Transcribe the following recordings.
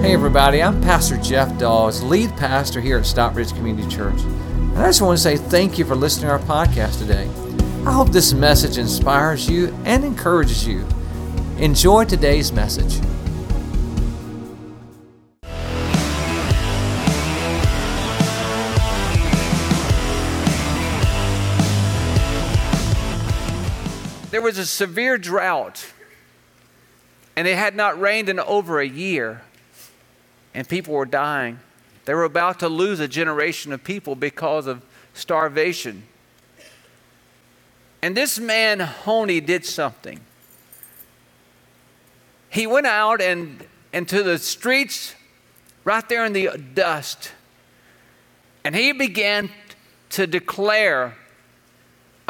Hey, everybody, I'm Pastor Jeff Dawes, lead pastor here at Stockbridge Community Church. And I just want to say thank you for listening to our podcast today. I hope this message inspires you and encourages you. Enjoy today's message. There was a severe drought, and it had not rained in over a year, and people were dying. They were about to lose a generation of people because of starvation. And this man, Honi, did something. He went out and into the streets right there in the dust, and he began to declare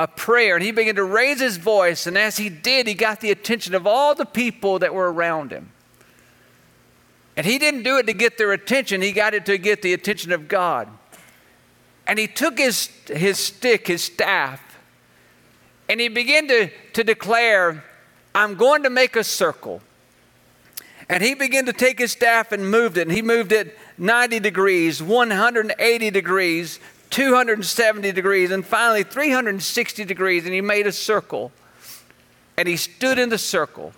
a prayer and he began to raise his voice. And as he did, he got the attention of all the people that were around him. And he didn't do it to get their attention, he got it to get the attention of God. And he took his, his stick, his staff, and he began to, to declare, I'm going to make a circle. And he began to take his staff and moved it. And he moved it 90 degrees, 180 degrees, 270 degrees, and finally 360 degrees, and he made a circle. And he stood in the circle.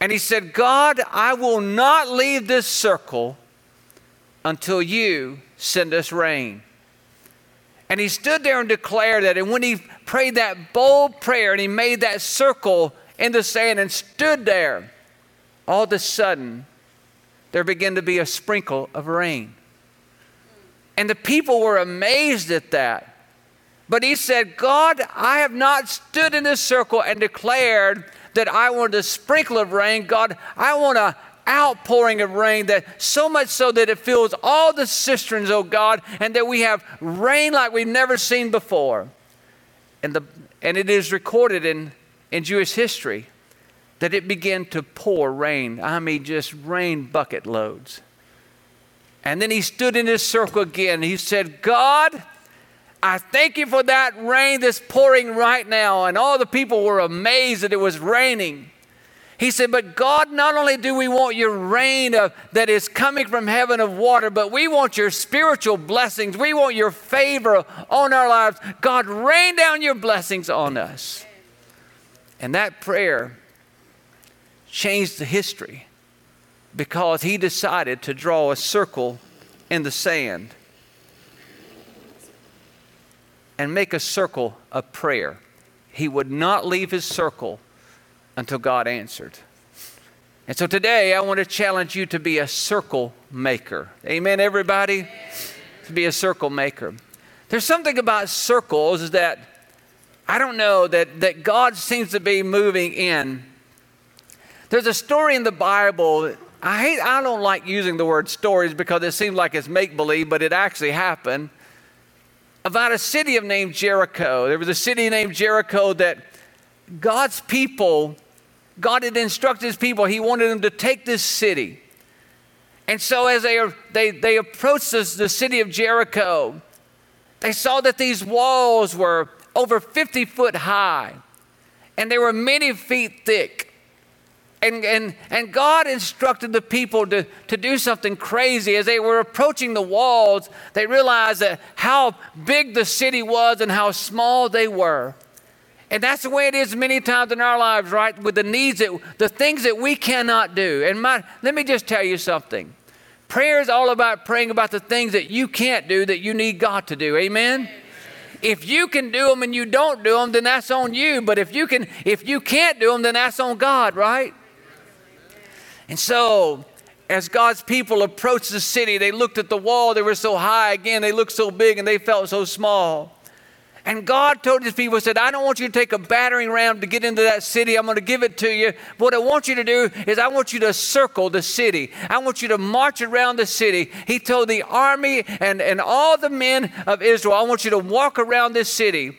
And he said, God, I will not leave this circle until you send us rain. And he stood there and declared that. And when he prayed that bold prayer and he made that circle in the sand and stood there, all of a sudden, there began to be a sprinkle of rain. And the people were amazed at that. But he said, God, I have not stood in this circle and declared that I want a sprinkle of rain. God, I want a outpouring of rain that so much so that it fills all the cisterns, oh God, and that we have rain like we've never seen before. And, the, and it is recorded in, in Jewish history that it began to pour rain. I mean, just rain bucket loads. And then he stood in his circle again. He said, God, I thank you for that rain that's pouring right now. And all the people were amazed that it was raining. He said, But God, not only do we want your rain of, that is coming from heaven of water, but we want your spiritual blessings. We want your favor on our lives. God, rain down your blessings on us. And that prayer changed the history because he decided to draw a circle in the sand and make a circle of prayer. He would not leave his circle until God answered. And so today I want to challenge you to be a circle maker. Amen, everybody? To be a circle maker. There's something about circles that I don't know that, that God seems to be moving in. There's a story in the Bible I hate, I don't like using the word stories because it seems like it's make believe, but it actually happened. About a city of named Jericho. There was a city named Jericho that God's people, God had instructed his people, he wanted them to take this city. And so as they, they, they approached this, the city of Jericho, they saw that these walls were over 50 foot high and they were many feet thick. And, and, and God instructed the people to, to do something crazy. As they were approaching the walls, they realized that how big the city was and how small they were. And that's the way it is many times in our lives, right? With the needs that, the things that we cannot do. And my, let me just tell you something. Prayer is all about praying about the things that you can't do that you need God to do. Amen? If you can do them and you don't do them, then that's on you. But if you can, if you can't do them, then that's on God, right? And so, as God's people approached the city, they looked at the wall, they were so high. Again, they looked so big and they felt so small. And God told his people, said, I don't want you to take a battering ram to get into that city. I'm going to give it to you. What I want you to do is I want you to circle the city. I want you to march around the city. He told the army and, and all the men of Israel, I want you to walk around this city.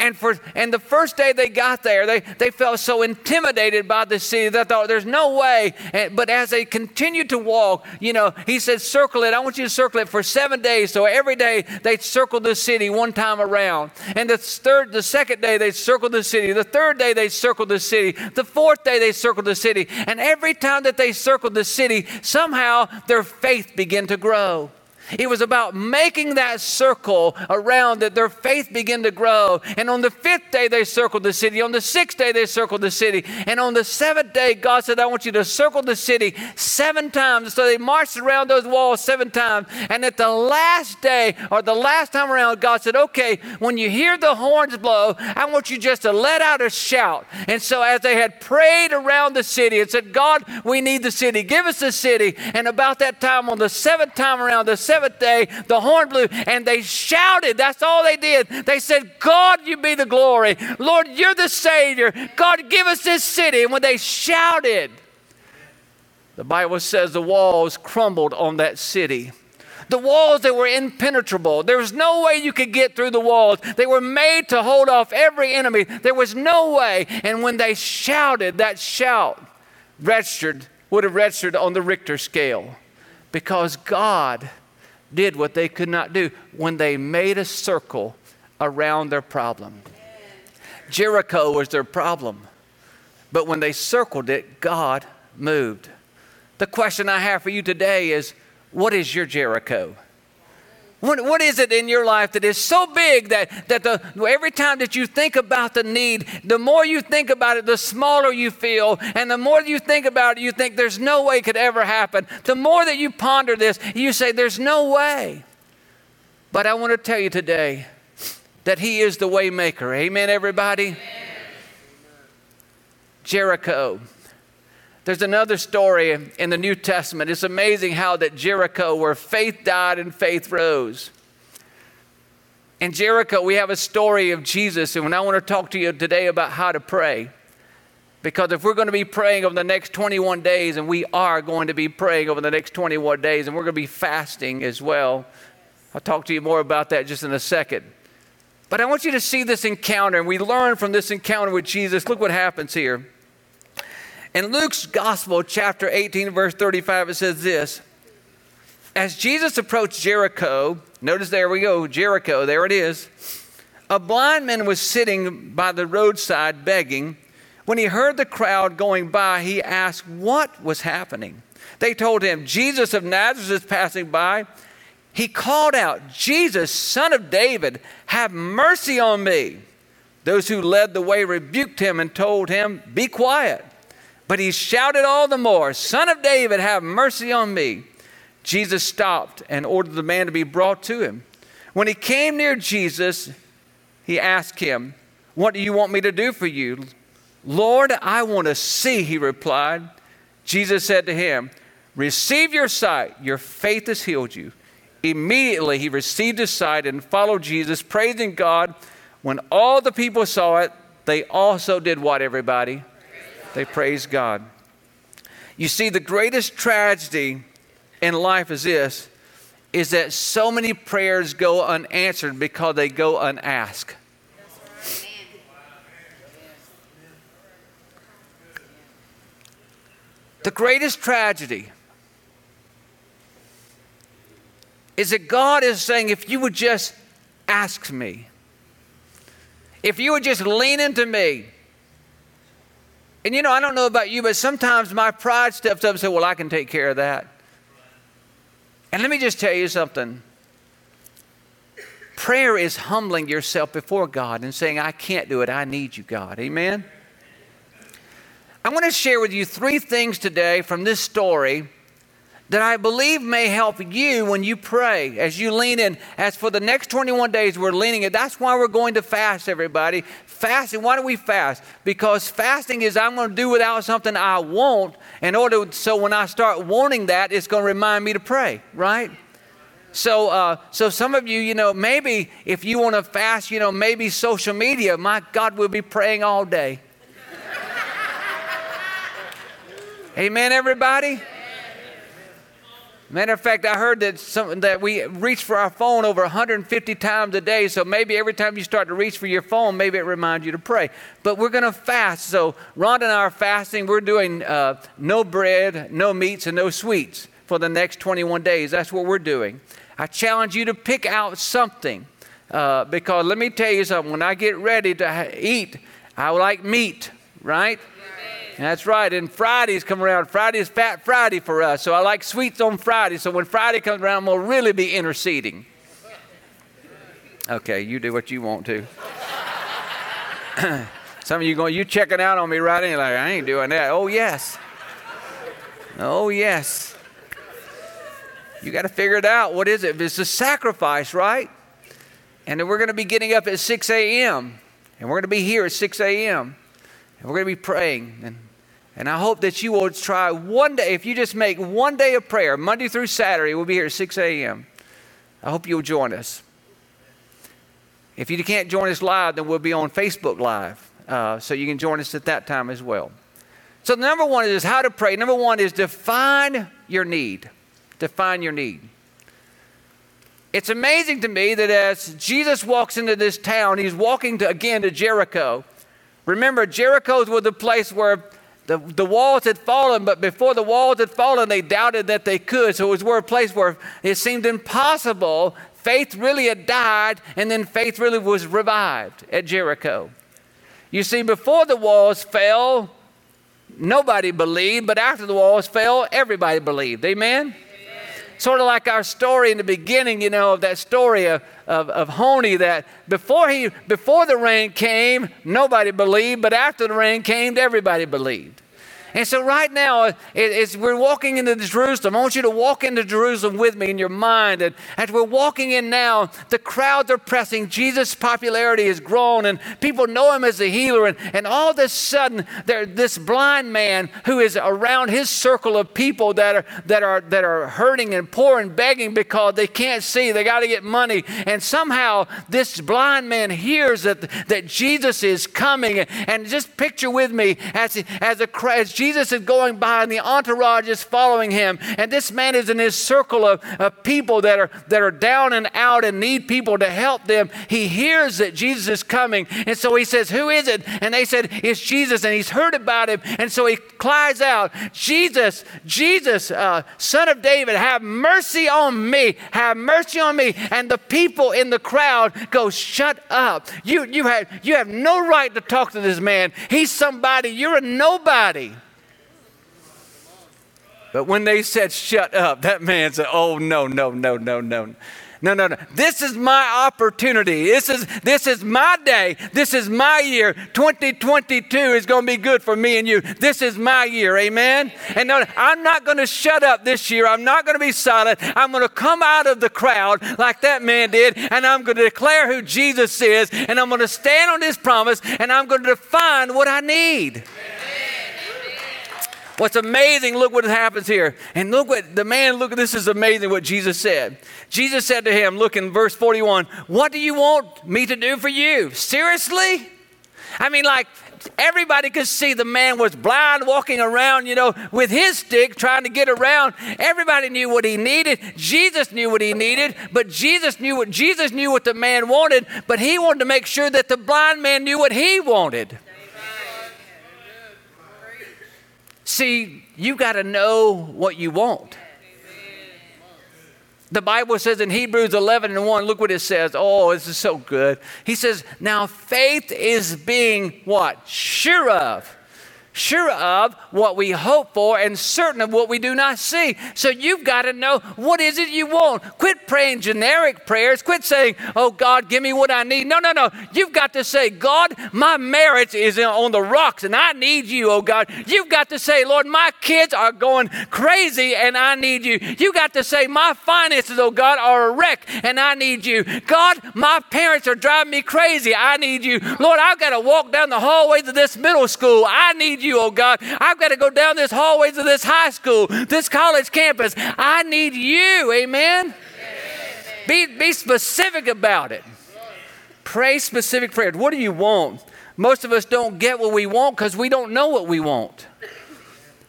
And, for, and the first day they got there, they, they felt so intimidated by the city that thought, there's no way. But as they continued to walk, you know, he said, circle it. I want you to circle it for seven days. So every day they'd circle the city one time around. And the third, the second day they circled the city. The third day they circled the city. The fourth day they circled the city. And every time that they circled the city, somehow their faith began to grow. It was about making that circle around that their faith began to grow. And on the fifth day, they circled the city. On the sixth day, they circled the city. And on the seventh day, God said, I want you to circle the city seven times. So they marched around those walls seven times. And at the last day, or the last time around, God said, Okay, when you hear the horns blow, I want you just to let out a shout. And so as they had prayed around the city and said, God, we need the city, give us the city. And about that time, on the seventh time around, the seventh seventh day, the horn blew, and they shouted. That's all they did. They said, God, you be the glory. Lord, you're the Savior. God, give us this city. And when they shouted, the Bible says the walls crumbled on that city. The walls that were impenetrable. There was no way you could get through the walls. They were made to hold off every enemy. There was no way. And when they shouted, that shout registered, would have registered on the Richter scale because God did what they could not do when they made a circle around their problem. Jericho was their problem, but when they circled it, God moved. The question I have for you today is what is your Jericho? What, what is it in your life that is so big that, that the, every time that you think about the need, the more you think about it, the smaller you feel. And the more you think about it, you think there's no way it could ever happen. The more that you ponder this, you say, there's no way. But I want to tell you today that He is the waymaker. Amen, everybody? Amen. Jericho. There's another story in the New Testament. It's amazing how that Jericho, where faith died and faith rose. In Jericho, we have a story of Jesus, and I want to talk to you today about how to pray. Because if we're going to be praying over the next 21 days, and we are going to be praying over the next 21 days, and we're going to be fasting as well, I'll talk to you more about that just in a second. But I want you to see this encounter, and we learn from this encounter with Jesus. Look what happens here. In Luke's Gospel, chapter 18, verse 35, it says this As Jesus approached Jericho, notice there we go, Jericho, there it is. A blind man was sitting by the roadside begging. When he heard the crowd going by, he asked what was happening. They told him, Jesus of Nazareth is passing by. He called out, Jesus, son of David, have mercy on me. Those who led the way rebuked him and told him, Be quiet. But he shouted all the more, Son of David, have mercy on me. Jesus stopped and ordered the man to be brought to him. When he came near Jesus, he asked him, What do you want me to do for you? Lord, I want to see, he replied. Jesus said to him, Receive your sight, your faith has healed you. Immediately he received his sight and followed Jesus, praising God. When all the people saw it, they also did what, everybody? They praise God. You see, the greatest tragedy in life is this is that so many prayers go unanswered because they go unasked. The greatest tragedy is that God is saying, if you would just ask me, if you would just lean into me, and you know, I don't know about you, but sometimes my pride steps up and says, Well, I can take care of that. And let me just tell you something. Prayer is humbling yourself before God and saying, I can't do it. I need you, God. Amen? I want to share with you three things today from this story that I believe may help you when you pray as you lean in. As for the next 21 days, we're leaning in. That's why we're going to fast, everybody. Fasting, why do we fast? Because fasting is I'm going to do without something I want in order so when I start wanting that, it's going to remind me to pray, right? So, uh, so some of you, you know, maybe if you want to fast, you know, maybe social media, my God, we'll be praying all day. Amen, everybody? Matter of fact, I heard that some, that we reach for our phone over 150 times a day. So maybe every time you start to reach for your phone, maybe it reminds you to pray. But we're going to fast. So Rhonda and I are fasting. We're doing uh, no bread, no meats, and no sweets for the next 21 days. That's what we're doing. I challenge you to pick out something uh, because let me tell you something. When I get ready to eat, I like meat, right? That's right. And Fridays come around. Friday's Fat Friday for us. So I like sweets on Friday. So when Friday comes around, we'll really be interceding. Okay, you do what you want to. Some of you going, you checking out on me right in, like, I ain't doing that. Oh, yes. Oh, yes. You got to figure it out. What is it? It's a sacrifice, right? And then we're going to be getting up at 6 a.m. And we're going to be here at 6 a.m. And we're going to be praying. And and I hope that you will try one day, if you just make one day of prayer, Monday through Saturday, we'll be here at 6 a.m. I hope you'll join us. If you can't join us live, then we'll be on Facebook Live. Uh, so you can join us at that time as well. So, number one is how to pray. Number one is define your need. Define your need. It's amazing to me that as Jesus walks into this town, he's walking to, again to Jericho. Remember, Jericho was the place where the, the walls had fallen, but before the walls had fallen, they doubted that they could. So it was a place where it seemed impossible. Faith really had died, and then faith really was revived at Jericho. You see, before the walls fell, nobody believed, but after the walls fell, everybody believed. Amen? Sort of like our story in the beginning, you know, of that story of, of, of Honi that before, he, before the rain came, nobody believed, but after the rain came, everybody believed. And so, right now, uh, as we're walking into Jerusalem, I want you to walk into Jerusalem with me in your mind. And as we're walking in now, the crowds are pressing. Jesus' popularity has grown, and people know him as a healer. And, and all of a sudden, there, this blind man who is around his circle of people that are, that, are, that are hurting and poor and begging because they can't see, they got to get money. And somehow, this blind man hears that, that Jesus is coming. And just picture with me as, as, a, as Jesus is going by and the entourage is following him. And this man is in his circle of, of people that are, that are down and out and need people to help them. He hears that Jesus is coming. And so he says, Who is it? And they said, It's Jesus. And he's heard about him. And so he cries out, Jesus, Jesus, uh, son of David, have mercy on me. Have mercy on me. And the people in the crowd go, Shut up. You, you, have, you have no right to talk to this man. He's somebody. You're a nobody. But when they said, shut up, that man said, oh, no, no, no, no, no. No, no, no. This is my opportunity. This is, this is my day. This is my year. 2022 is going to be good for me and you. This is my year. Amen? And no, I'm not going to shut up this year. I'm not going to be silent. I'm going to come out of the crowd like that man did, and I'm going to declare who Jesus is, and I'm going to stand on his promise, and I'm going to define what I need. Amen. What's amazing, look what happens here. And look what the man, look, this is amazing what Jesus said. Jesus said to him, look in verse 41, What do you want me to do for you? Seriously? I mean, like, everybody could see the man was blind walking around, you know, with his stick trying to get around. Everybody knew what he needed. Jesus knew what he needed, but Jesus knew what Jesus knew what the man wanted, but he wanted to make sure that the blind man knew what he wanted. See, you got to know what you want. The Bible says in Hebrews 11 and 1, look what it says. Oh, this is so good. He says, Now faith is being what? Sure of sure of what we hope for and certain of what we do not see. So you've got to know what is it you want. Quit praying generic prayers. Quit saying, "Oh God, give me what I need." No, no, no. You've got to say, "God, my marriage is on the rocks and I need you, oh God." You've got to say, "Lord, my kids are going crazy and I need you." You got to say, "My finances, oh God, are a wreck and I need you." God, my parents are driving me crazy. I need you. Lord, I've got to walk down the hallways of this middle school. I need you, oh God. I've got to go down this hallways of this high school, this college campus. I need you. Amen. Be, be specific about it. Pray specific prayers. What do you want? Most of us don't get what we want because we don't know what we want.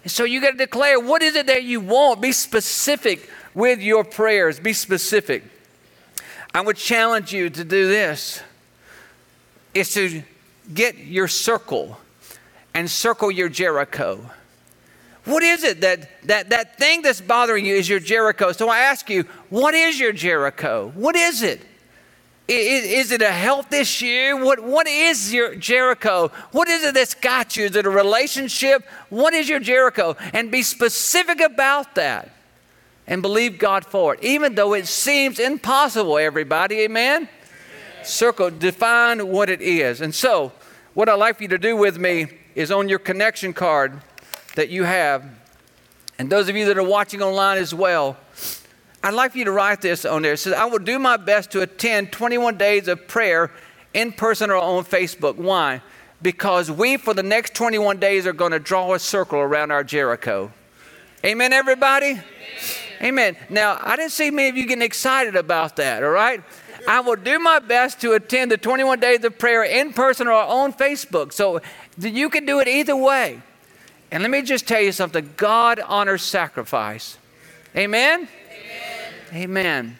So you got to declare what is it that you want? Be specific with your prayers. Be specific. I would challenge you to do this is to get your circle and circle your Jericho. What is it that, that that thing that's bothering you is your Jericho? So I ask you, what is your Jericho? What is it? Is, is, it a health issue? What, what is your Jericho? What is it that's got you? Is it a relationship? What is your Jericho? And be specific about that and believe God for it, even though it seems impossible, everybody. Amen? Circle, define what it is. And so, what I'd like for you to do with me is on your connection card that you have, and those of you that are watching online as well, I'd like for you to write this on there. It says, I will do my best to attend 21 days of prayer in person or on Facebook. Why? Because we, for the next 21 days, are going to draw a circle around our Jericho. Amen, everybody? Amen. Amen. Now, I didn't see many of you getting excited about that, all right? I will do my best to attend the 21 days of prayer in person or on Facebook. So you can do it either way. And let me just tell you something God honors sacrifice. Amen? Amen. Amen.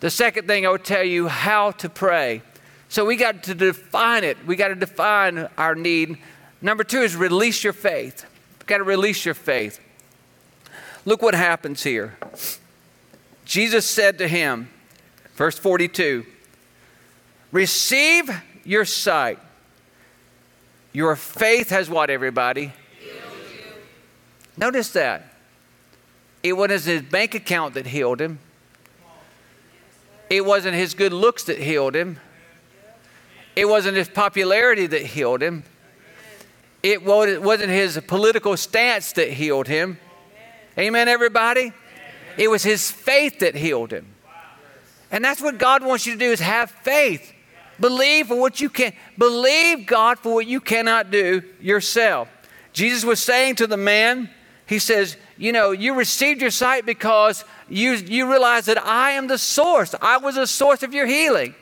The second thing I would tell you how to pray. So we got to define it. We got to define our need. Number two is release your faith. We've got to release your faith. Look what happens here. Jesus said to him, verse 42, Receive your sight. Your faith has what, everybody? Notice that. It wasn't his bank account that healed him. It wasn't his good looks that healed him. It wasn't his popularity that healed him. It wasn't his political stance that healed him. Amen, everybody? It was his faith that healed him. And that's what God wants you to do is have faith. Believe for what you can. Believe God for what you cannot do yourself. Jesus was saying to the man, he says, You know, you received your sight because you, you realize that I am the source. I was the source of your healing.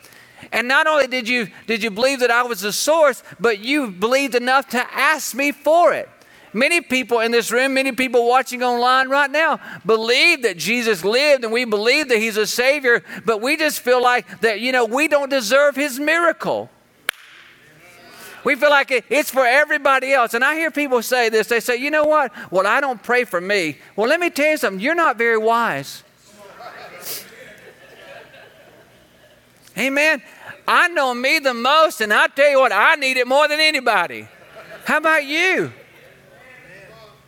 And not only did you, did you believe that I was the source, but you believed enough to ask me for it. Many people in this room, many people watching online right now believe that Jesus lived and we believe that He's a Savior, but we just feel like that, you know, we don't deserve His miracle. We feel like it's for everybody else. And I hear people say this. They say, you know what? Well, I don't pray for me. Well, let me tell you something. You're not very wise. Amen. I know me the most, and I tell you what, I need it more than anybody. How about you?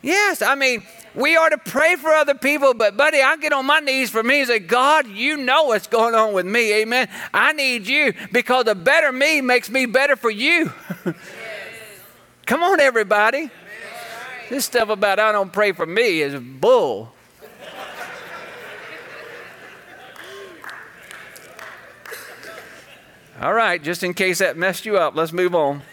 Yes, I mean, we are to pray for other people, but buddy, I get on my knees for me and say, God, you know what's going on with me. Amen. I need you because the better me makes me better for you. Come on, everybody. This stuff about I don't pray for me is bull. All right, just in case that messed you up, let's move on.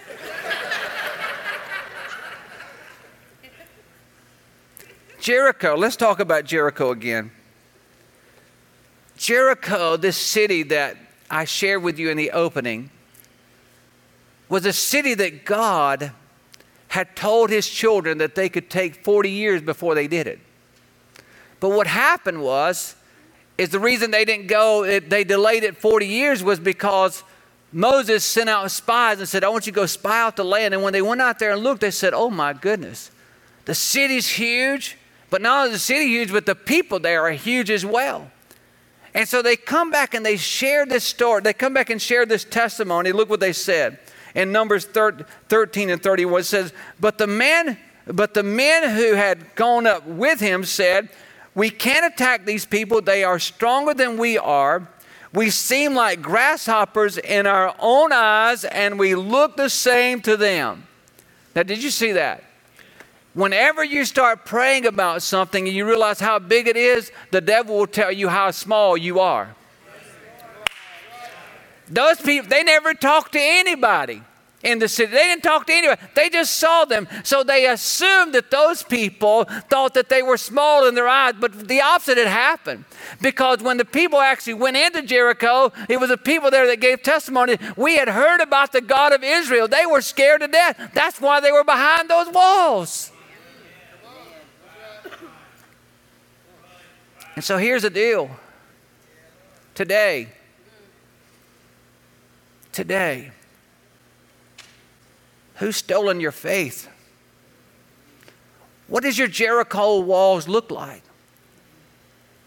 Jericho, let's talk about Jericho again. Jericho, this city that I shared with you in the opening, was a city that God had told his children that they could take 40 years before they did it. But what happened was, is the reason they didn't go, they delayed it 40 years was because Moses sent out spies and said, I want you to go spy out the land. And when they went out there and looked, they said, Oh my goodness, the city's huge. But not only the city huge, but the people there are huge as well. And so they come back and they share this story. They come back and share this testimony. Look what they said. In Numbers 13 and 31 it says, But the man, but the men who had gone up with him said, We can't attack these people. They are stronger than we are. We seem like grasshoppers in our own eyes, and we look the same to them. Now, did you see that? Whenever you start praying about something and you realize how big it is, the devil will tell you how small you are. Those people, they never talked to anybody in the city. They didn't talk to anybody. They just saw them. So they assumed that those people thought that they were small in their eyes. But the opposite had happened. Because when the people actually went into Jericho, it was the people there that gave testimony. We had heard about the God of Israel. They were scared to death. That's why they were behind those walls. And so here's the deal. Today, today, who's stolen your faith? What does your Jericho walls look like?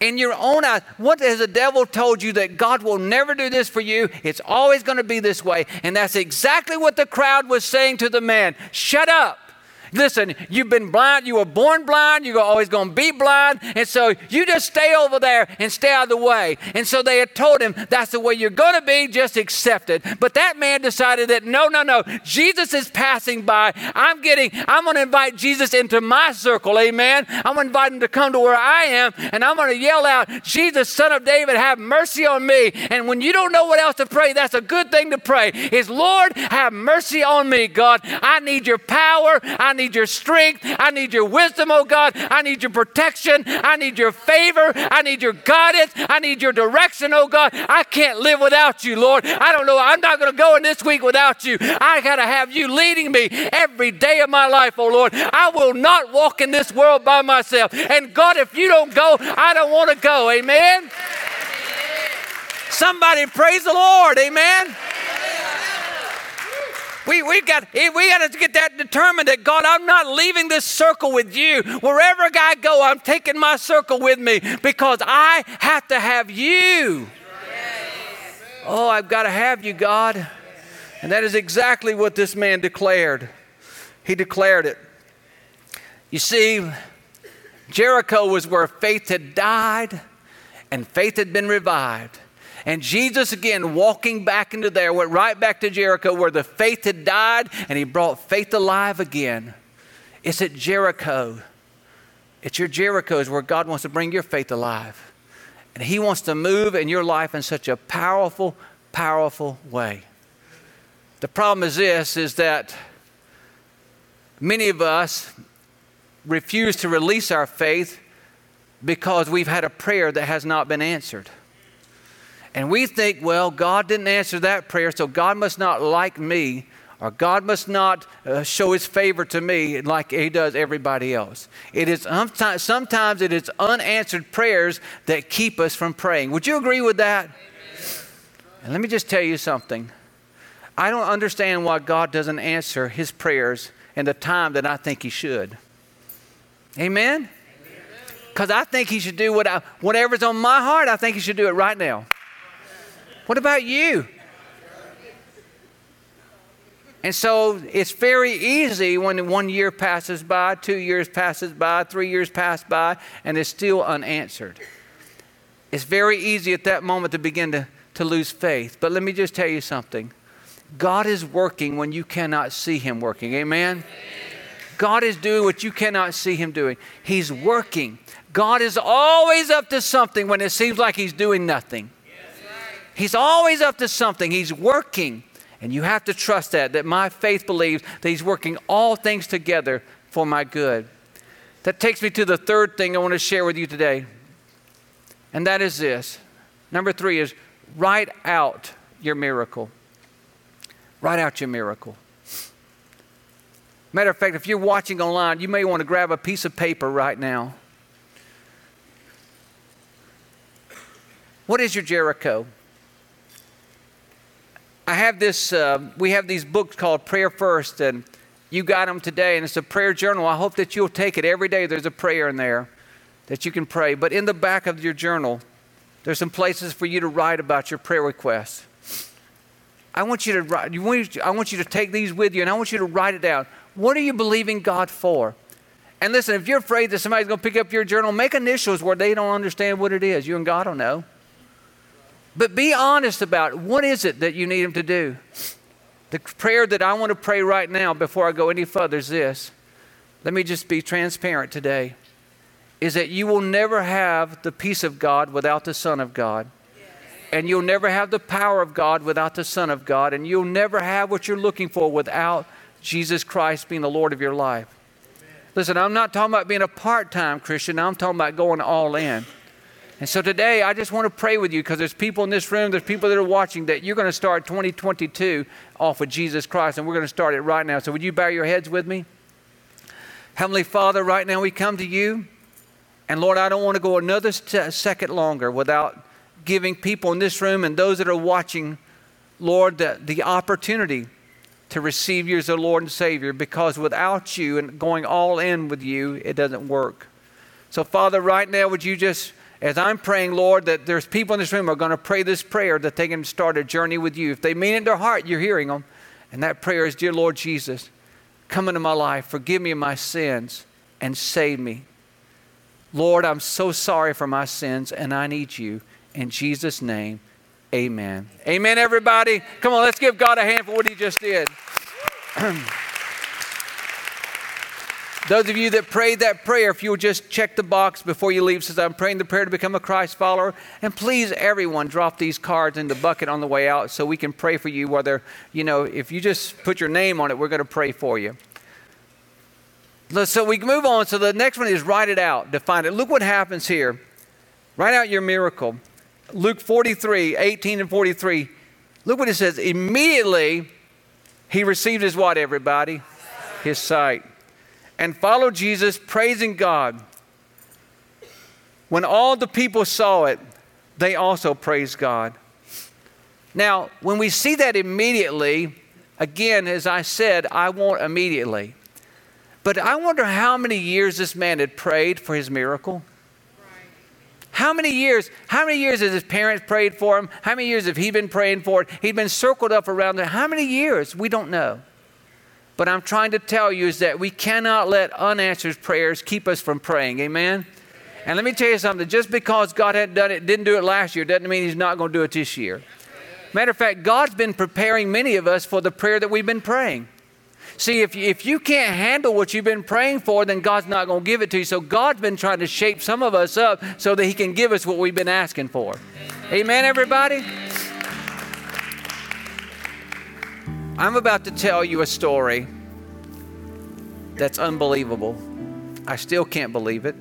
in your own eyes. What has the devil told you that God will never do this for you? It's always going to be this way. And that's exactly what the crowd was saying to the man. Shut up. Listen, you've been blind, you were born blind, you're always going to be blind, and so you just stay over there and stay out of the way. And so they had told him, that's the way you're going to be, just accept it. But that man decided that no, no, no, Jesus is passing by. I'm getting, I'm going to invite Jesus into my circle, amen. I'm going to invite him to come to where I am, and I'm going to yell out, Jesus, son of David, have mercy on me. And when you don't know what else to pray, that's a good thing to pray. Is Lord, have mercy on me, God. I need your power. I need your strength. I need your wisdom, oh God. I need your protection. I need your favor. I need your guidance. I need your direction, oh God. I can't live without you, Lord. I don't know. I'm not going to go in this week without you. I got to have you leading me every day of my life, oh Lord. I will not walk in this world by myself. And God, if you don't go, I don't want to go. Amen. Somebody praise the Lord. Amen. We, we, got, eh, we got to get that determined that God, I'm not leaving this circle with you. Wherever I go, I'm taking my circle with me because I have to have you. Oh, I've got to have you, God. And that is exactly what this man declared. He declared it. You see, Jericho was where faith had died and faith had been revived. And Jesus, again, walking back into there, went right back to Jericho where the faith had died and he brought faith alive again. It's at Jericho. It's your Jerichos where God wants to bring your faith alive. And he wants to move in your life in such a powerful, powerful way. The problem is this is that many of us refuse to release our faith because we've had a prayer that has not been answered. And we think, well, God didn't answer that prayer, so God must not like me, or God must not uh, show his favor to me like he does everybody else. It is sometimes it is unanswered prayers that keep us from praying. Would you agree with that? Amen. And let me just tell you something. I don't understand why God doesn't answer his prayers in the time that I think he should. Amen? Because I think he should do what I, whatever's on my heart, I think he should do it right now. What about you? And so it's very easy when one year passes by, two years passes by, three years pass by, and it's still unanswered. It's very easy at that moment to begin to, to lose faith. But let me just tell you something God is working when you cannot see Him working. Amen? God is doing what you cannot see Him doing. He's working. God is always up to something when it seems like He's doing nothing. He's always up to something, He's working. And you have to trust that, that my faith believes that He's working all things together for my good. That takes me to the third thing I want to share with you today. And that is this. Number three is write out your miracle. Write out your miracle. Matter of fact, if you're watching online, you may want to grab a piece of paper right now. What is your Jericho? I have this, uh, we have these books called Prayer First, and you got them today, and it's a prayer journal. I hope that you'll take it every day. There's a prayer in there that you can pray. But in the back of your journal, there's some places for you to write about your prayer requests. I want you to write, you I want you to take these with you, and I want you to write it down. What are you believing God for? And listen, if you're afraid that somebody's going to pick up your journal, make initials where they don't understand what it is. You and God don't know. But be honest about it. what is it that you need Him to do. The prayer that I want to pray right now before I go any further is this. Let me just be transparent today. Is that you will never have the peace of God without the Son of God. And you'll never have the power of God without the Son of God. And you'll never have what you're looking for without Jesus Christ being the Lord of your life. Listen, I'm not talking about being a part time Christian, I'm talking about going all in. And so today, I just want to pray with you because there's people in this room, there's people that are watching that you're going to start 2022 off with Jesus Christ, and we're going to start it right now. So, would you bow your heads with me? Heavenly Father, right now we come to you. And Lord, I don't want to go another st- second longer without giving people in this room and those that are watching, Lord, the, the opportunity to receive you as a Lord and Savior because without you and going all in with you, it doesn't work. So, Father, right now, would you just, as I'm praying, Lord, that there's people in this room are going to pray this prayer that they can start a journey with you. If they mean it in their heart, you're hearing them. And that prayer is, Dear Lord Jesus, come into my life, forgive me of my sins, and save me. Lord, I'm so sorry for my sins, and I need you. In Jesus' name, amen. Amen, everybody. Come on, let's give God a hand for what he just did. Those of you that prayed that prayer, if you'll just check the box before you leave, says, I'm praying the prayer to become a Christ follower. And please, everyone, drop these cards in the bucket on the way out so we can pray for you. Whether, you know, if you just put your name on it, we're going to pray for you. So we move on. So the next one is write it out, define it. Look what happens here. Write out your miracle. Luke 43, 18 and 43. Look what it says. Immediately he received his what, everybody? His sight. And followed Jesus, praising God. When all the people saw it, they also praised God. Now, when we see that immediately, again, as I said, I want immediately. But I wonder how many years this man had prayed for his miracle. How many years? How many years has his parents prayed for him? How many years have he been praying for it? He'd been circled up around there. How many years? We don't know. But I'm trying to tell you is that we cannot let unanswered prayers keep us from praying. Amen. And let me tell you something. Just because God hadn't done it, didn't do it last year, doesn't mean He's not going to do it this year. Matter of fact, God's been preparing many of us for the prayer that we've been praying. See, if you, if you can't handle what you've been praying for, then God's not going to give it to you. So God's been trying to shape some of us up so that He can give us what we've been asking for. Amen, Amen everybody? I'm about to tell you a story that's unbelievable. I still can't believe it.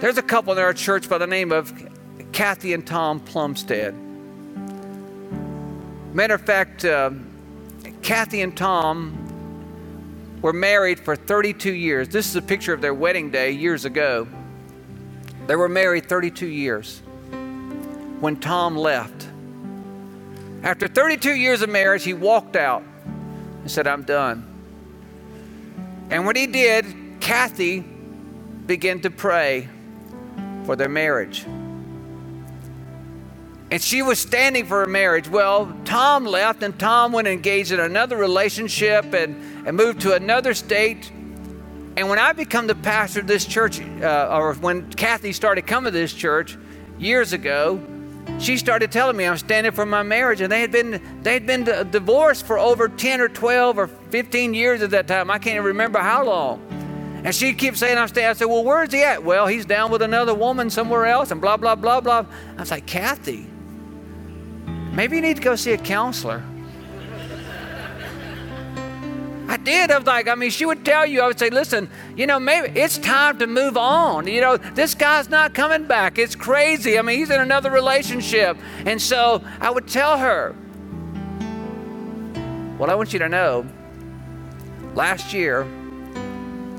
There's a couple in our church by the name of Kathy and Tom Plumstead. Matter of fact, uh, Kathy and Tom were married for 32 years. This is a picture of their wedding day years ago. They were married 32 years when Tom left. After 32 years of marriage, he walked out and said, I'm done. And when he did, Kathy began to pray for their marriage and she was standing for a marriage. Well, Tom left, and Tom went and engaged in another relationship and, and moved to another state. And when I become the pastor of this church, uh, or when Kathy started coming to this church years ago, she started telling me I'm standing for my marriage, and they had been they had been divorced for over 10 or 12 or 15 years at that time. I can't even remember how long. And she kept saying I'm standing. I said, "Well, where's he at?" Well, he's down with another woman somewhere else, and blah blah blah blah. I was like, Kathy, Maybe you need to go see a counselor. I did. I was like, I mean, she would tell you, I would say, listen, you know, maybe it's time to move on. You know, this guy's not coming back. It's crazy. I mean, he's in another relationship. And so I would tell her, well, I want you to know, last year,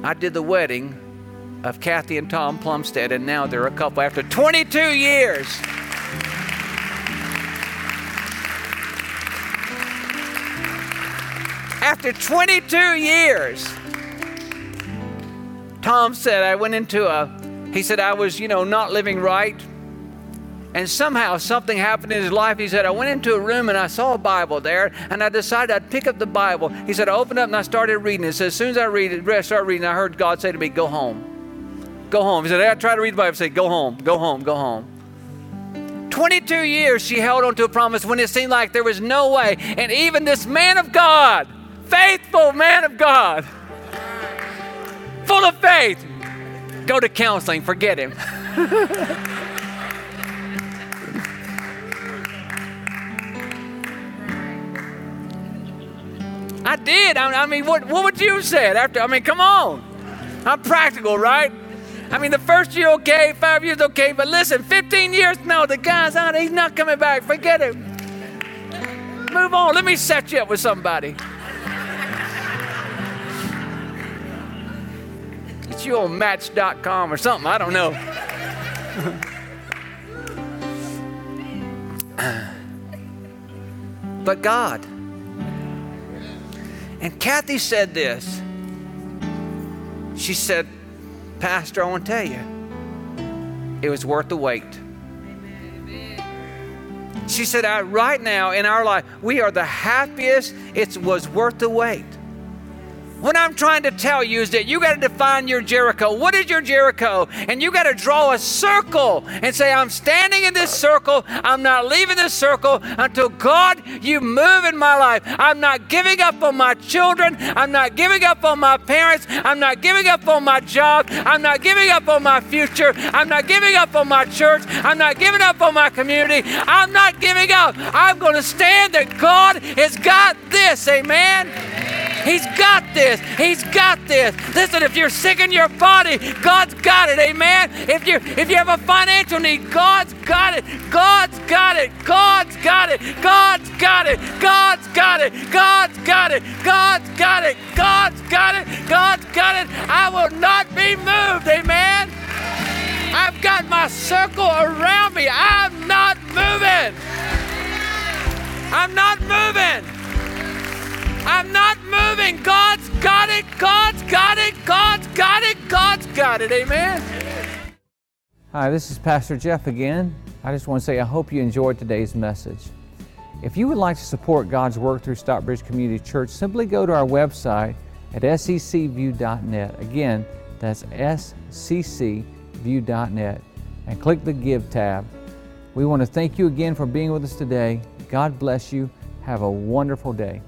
I did the wedding of Kathy and Tom Plumstead, and now they're a couple after 22 years. After 22 years, Tom said, I went into a, he said, I was, you know, not living right. And somehow something happened in his life. He said, I went into a room and I saw a Bible there, and I decided I'd pick up the Bible. He said, I opened up and I started reading it. So as soon as I read it, started reading, I heard God say to me, Go home. Go home. He said, I tried to read the Bible. Say, Go home, go home, go home. 22 years she held on to a promise when it seemed like there was no way. And even this man of God, faithful man of God, full of faith. Go to counseling, forget him. I did. I, mean, what, what would you say after? I mean, come on. I'm practical, right? I mean, the first year, okay, five years, okay, but listen, 15 years, no, the guy's out, he's not coming back. Forget him. Move on. Let me set you up with somebody. Met you on Match.com or something. I don't know. but God. And Kathy said this. She said, Pastor, I want to tell you, it was worth the wait. She said, right now in our life, we are the happiest. It was worth the wait. What I'm trying to tell you is that you got to define your Jericho. What is your Jericho? And you got to draw a circle and say, I'm standing in this circle. I'm not leaving this circle until God, you move in my life. I'm not giving up on my children. I'm not giving up on my parents. I'm not giving up on my job. I'm not giving up on my future. I'm not giving up on my church. I'm not giving up on my community. I'm not giving up. I'm going to stand that God has got this. Amen. He's got this. He's got this. Listen, if you're sick in your body, God's got it. Amen. If you if you have a financial need, God's got it. God's got it. God's got it. God's got it. God's got it. God's got it. God's got it. God's got it. God's got it. I will not be moved. Amen. I've got my circle around me. I'm not moving. I'm not moving. I'm not moving. God's got it. God's got it. God's got it. God's got it. Amen. Hi, this is Pastor Jeff again. I just want to say I hope you enjoyed today's message. If you would like to support God's work through Stockbridge Community Church, simply go to our website at sccview.net. Again, that's sccview.net and click the Give tab. We want to thank you again for being with us today. God bless you. Have a wonderful day.